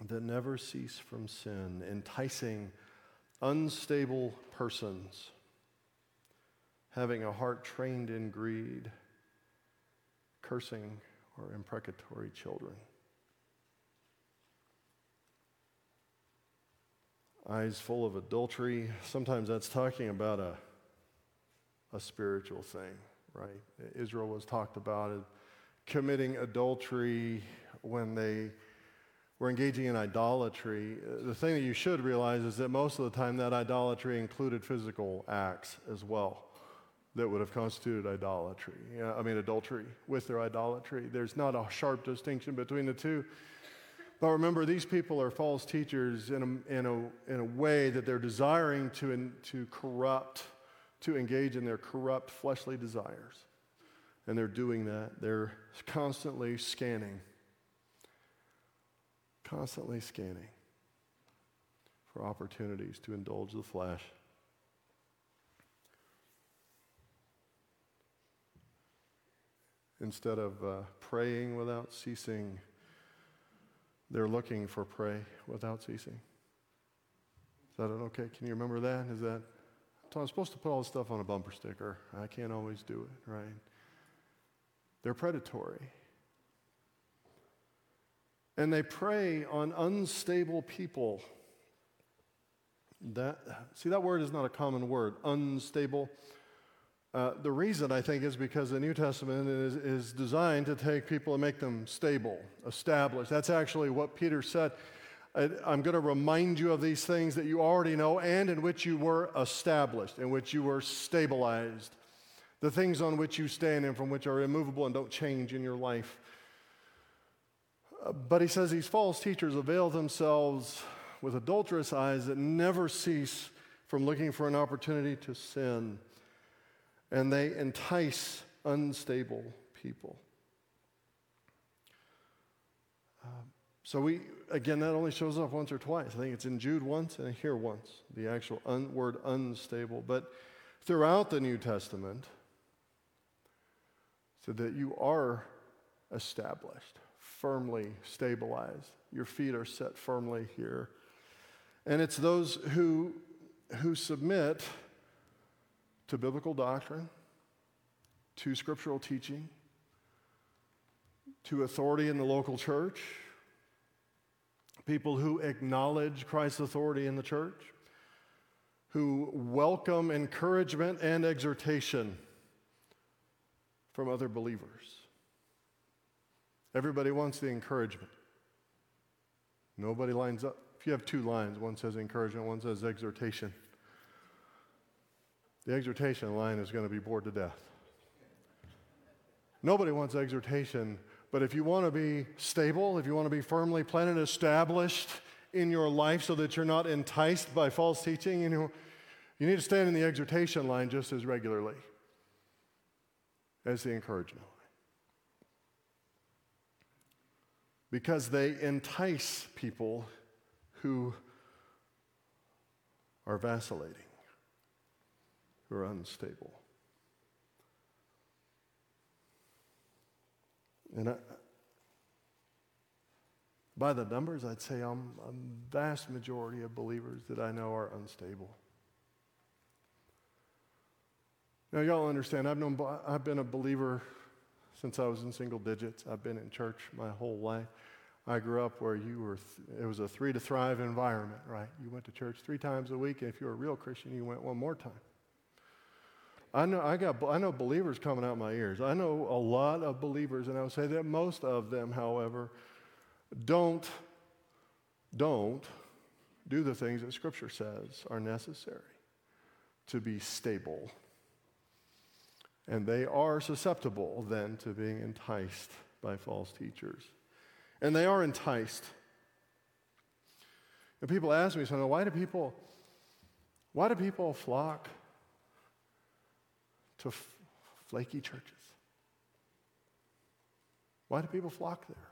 that never cease from sin, enticing unstable persons, having a heart trained in greed, cursing or imprecatory children. Eyes full of adultery. Sometimes that's talking about a, a spiritual thing, right? Israel was talked about committing adultery when they were engaging in idolatry. The thing that you should realize is that most of the time that idolatry included physical acts as well that would have constituted idolatry. I mean, adultery with their idolatry. There's not a sharp distinction between the two. But remember, these people are false teachers in a, in a, in a way that they're desiring to, in, to corrupt, to engage in their corrupt fleshly desires. And they're doing that. They're constantly scanning, constantly scanning for opportunities to indulge the flesh. Instead of uh, praying without ceasing, they're looking for prey without ceasing. Is that okay? Can you remember that? Is that? I'm supposed to put all this stuff on a bumper sticker. I can't always do it, right? They're predatory. And they prey on unstable people. That, see, that word is not a common word, unstable. Uh, the reason I think is because the New Testament is, is designed to take people and make them stable, established. That's actually what Peter said. I, I'm going to remind you of these things that you already know and in which you were established, in which you were stabilized. The things on which you stand and from which are immovable and don't change in your life. Uh, but he says these false teachers avail themselves with adulterous eyes that never cease from looking for an opportunity to sin and they entice unstable people. Uh, So we, again, that only shows up once or twice. I think it's in Jude once and here once, the actual un, word unstable. But throughout the New Testament, so that you are established, firmly stabilized. Your feet are set firmly here. And it's those who, who submit to biblical doctrine, to scriptural teaching, to authority in the local church, people who acknowledge Christ's authority in the church, who welcome encouragement and exhortation from other believers. Everybody wants the encouragement. Nobody lines up. If you have two lines, one says encouragement, one says exhortation. The exhortation line is going to be bored to death. Nobody wants exhortation, but if you want to be stable, if you want to be firmly planted, established in your life so that you're not enticed by false teaching, you know, you need to stand in the exhortation line just as regularly as the encouragement line. Because they entice people who are vacillating, are unstable. And I, by the numbers, I'd say I'm, a vast majority of believers that I know are unstable. Now, y'all understand, I've, known, I've been a believer since I was in single digits. I've been in church my whole life. I grew up where you were, th- it was a three to thrive environment, right? You went to church three times a week, and if you were a real Christian, you went one more time. I know, I, got, I know believers coming out my ears. I know a lot of believers, and I would say that most of them, however, don't, don't do the things that Scripture says are necessary to be stable. And they are susceptible then to being enticed by false teachers. And they are enticed. And people ask me, so why do people, why do people flock to f- flaky churches? Why do people flock there?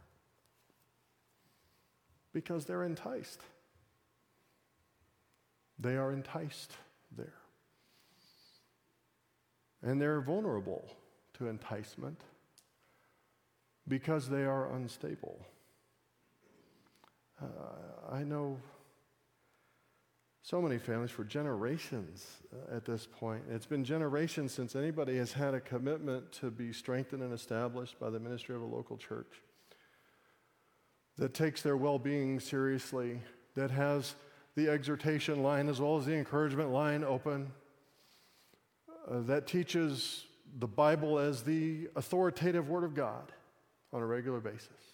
Because they're enticed. They are enticed there. And they're vulnerable to enticement because they are unstable. Uh, I know so many families for generations uh, at this point. It's been generations since anybody has had a commitment to be strengthened and established by the ministry of a local church that takes their well being seriously, that has the exhortation line as well as the encouragement line open, uh, that teaches the Bible as the authoritative Word of God on a regular basis.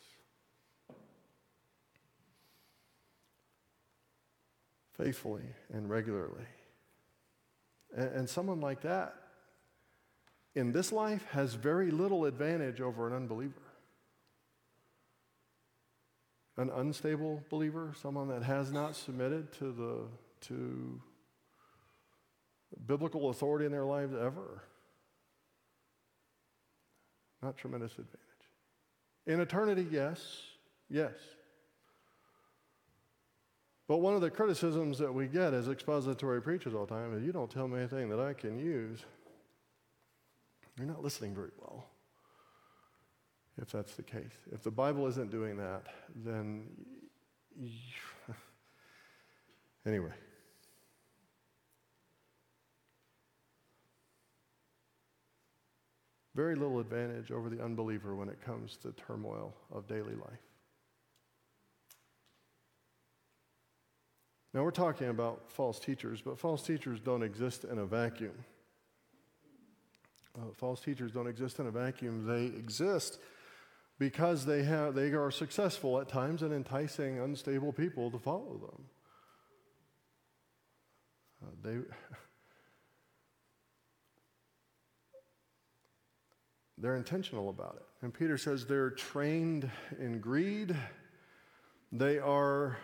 Faithfully and regularly. And, and someone like that in this life has very little advantage over an unbeliever. An unstable believer, someone that has not submitted to the to biblical authority in their lives ever. Not tremendous advantage. In eternity, yes, yes. But one of the criticisms that we get as expository preachers all the time is you don't tell me anything that I can use. You're not listening very well, if that's the case. If the Bible isn't doing that, then. anyway. very little advantage over the unbeliever when it comes to turmoil of daily life. Now, we're talking about false teachers, but false teachers don't exist in a vacuum. Uh, false teachers don't exist in a vacuum. They exist because they, have, they are successful at times in enticing unstable people to follow them. Uh, they. They're intentional about it. And Peter says they're trained in greed. They are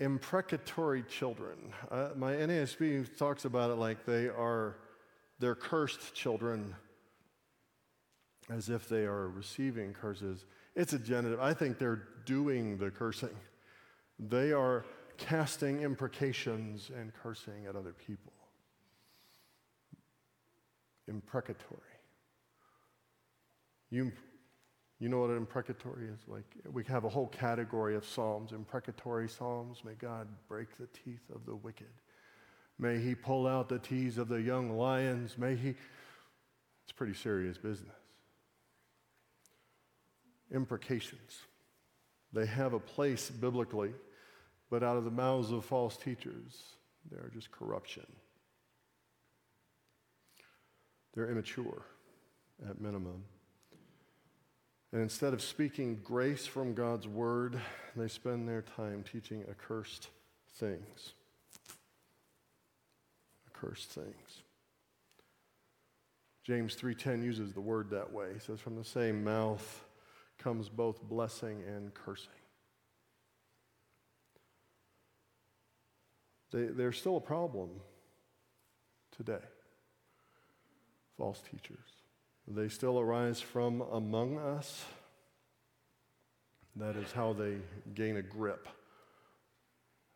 imprecatory children. Uh, my NASB talks about it like they are they're cursed children. as if they are receiving curses. It's a genitive. I think they're doing the cursing. They are casting imprecations and cursing at other people. Imprecatory. You, you know what an imprecatory is? Like, we have a whole category of psalms, imprecatory psalms. May God break the teeth of the wicked. May he pull out the teeth of the young lions. May he. It's pretty serious business. Imprecations. They have a place biblically, but out of the mouths of false teachers, they are just corruption. They're immature at minimum. And instead of speaking grace from God's word, they spend their time teaching accursed things. Accursed things. James 3:10 uses the word that way. He says from the same mouth comes both blessing and cursing. They, they're still a problem today. False teachers. They still arise from among us. That is how they gain a grip.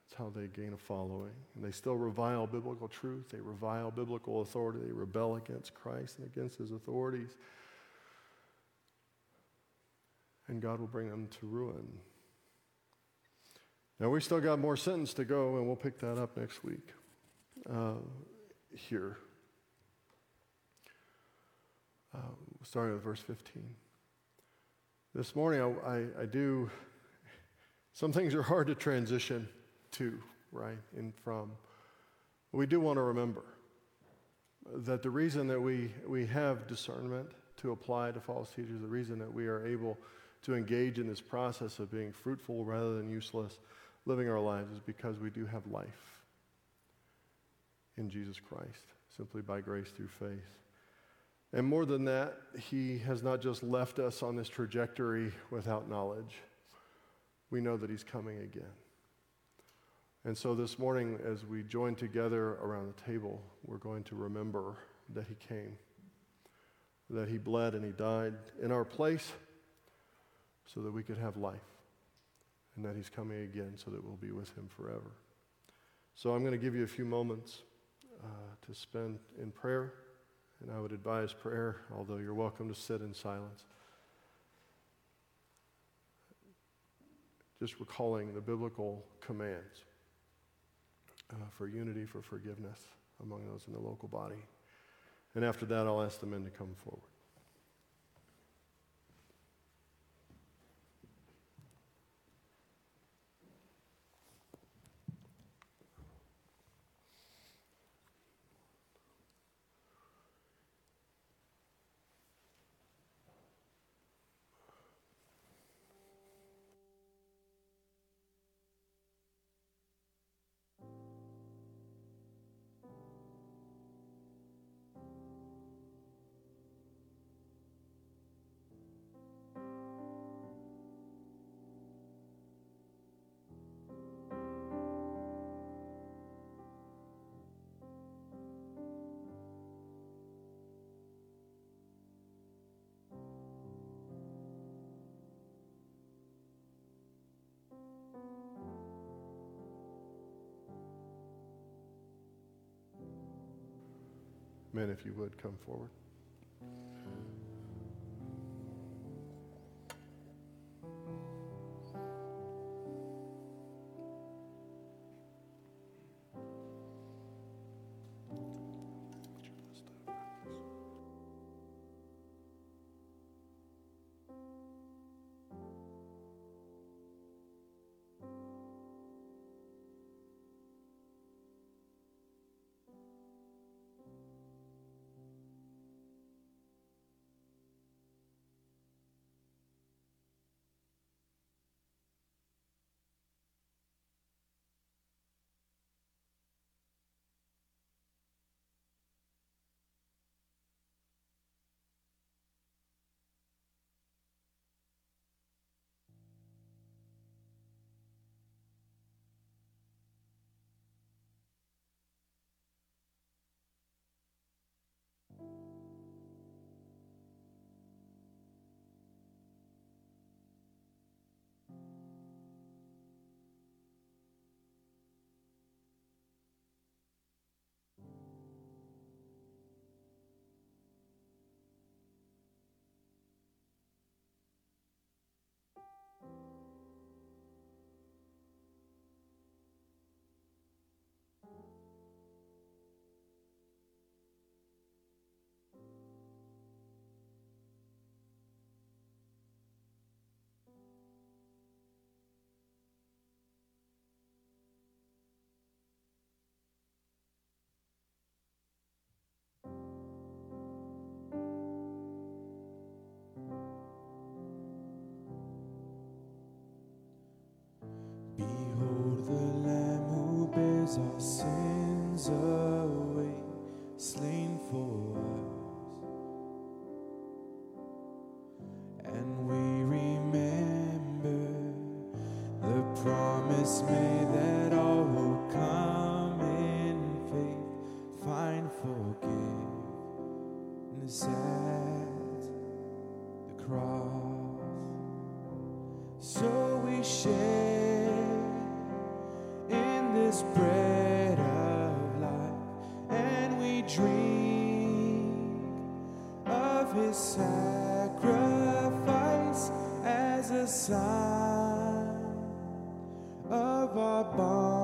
That's how they gain a following. And they still revile biblical truth. They revile biblical authority. They rebel against Christ and against his authorities. And God will bring them to ruin. Now, we still got more sentence to go, and we'll pick that up next week uh, here. Uh, starting with verse 15. This morning, I, I, I, do, some things are hard to transition to, right, and from. We do want to remember that the reason that we, we have discernment to apply to false teachers, the reason that we are able to engage in this process of being fruitful rather than useless, living our lives, is because we do have life in Jesus Christ, simply by grace through faith. And more than that, He has not just left us on this trajectory without knowledge. We know that He's coming again. And so this morning, as we join together around the table, we're going to remember that He came, that He bled and He died in our place so that we could have life, and that He's coming again so that we'll be with Him forever. So I'm going to give you a few moments uh, to spend in prayer. And I would advise prayer, although you're welcome to sit in silence. Just recalling the biblical commands uh, for unity, for forgiveness among those in the local body. And after that, I'll ask the men to come forward. Men, if you would come forward. Of our bonds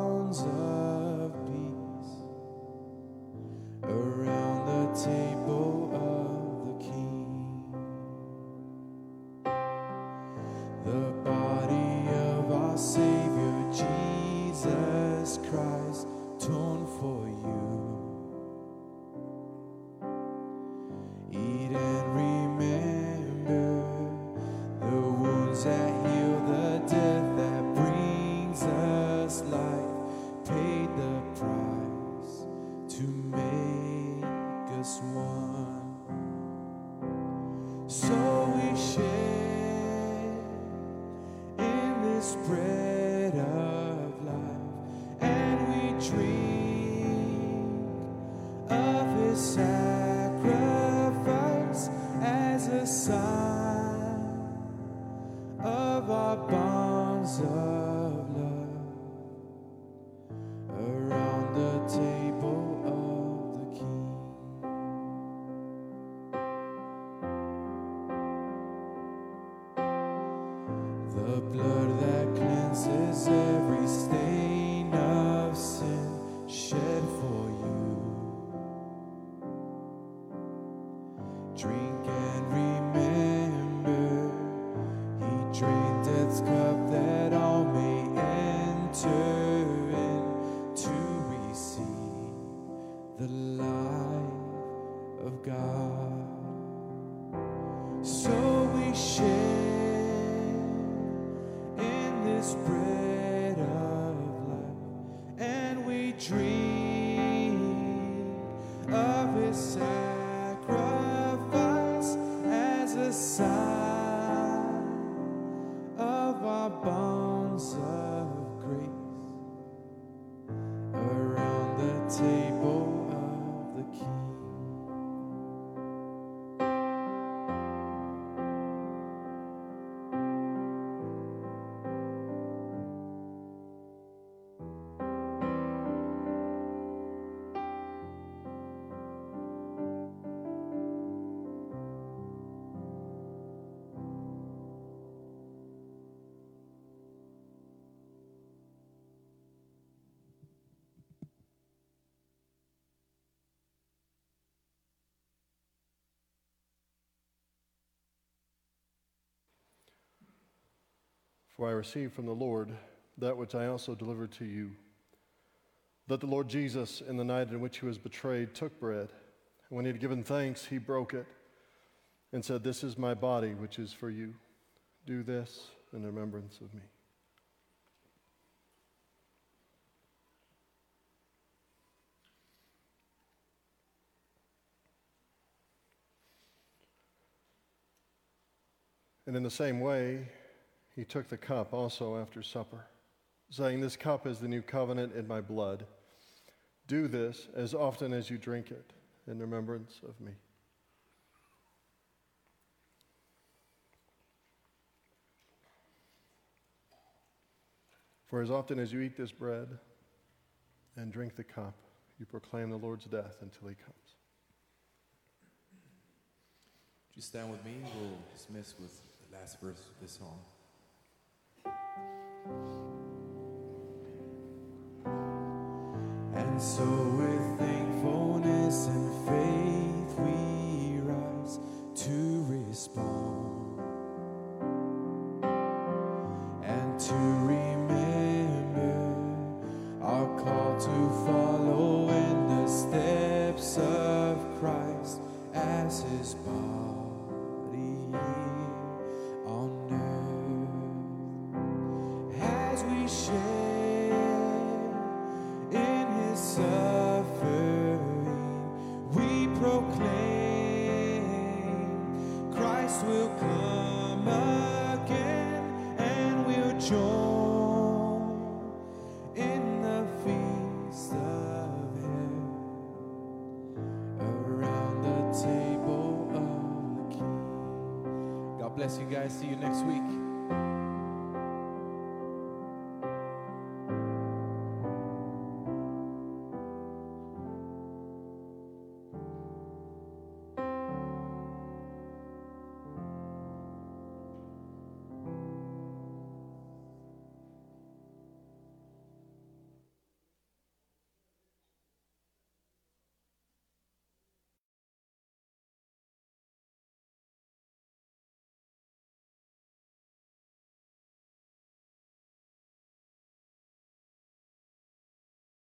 For I received from the Lord that which I also delivered to you. That the Lord Jesus, in the night in which he was betrayed, took bread. And when he had given thanks, he broke it and said, This is my body, which is for you. Do this in remembrance of me. And in the same way, he took the cup also after supper, saying, This cup is the new covenant in my blood. Do this as often as you drink it in remembrance of me. For as often as you eat this bread and drink the cup, you proclaim the Lord's death until he comes. Would you stand with me? We'll dismiss with the last verse of this song. And so, you next.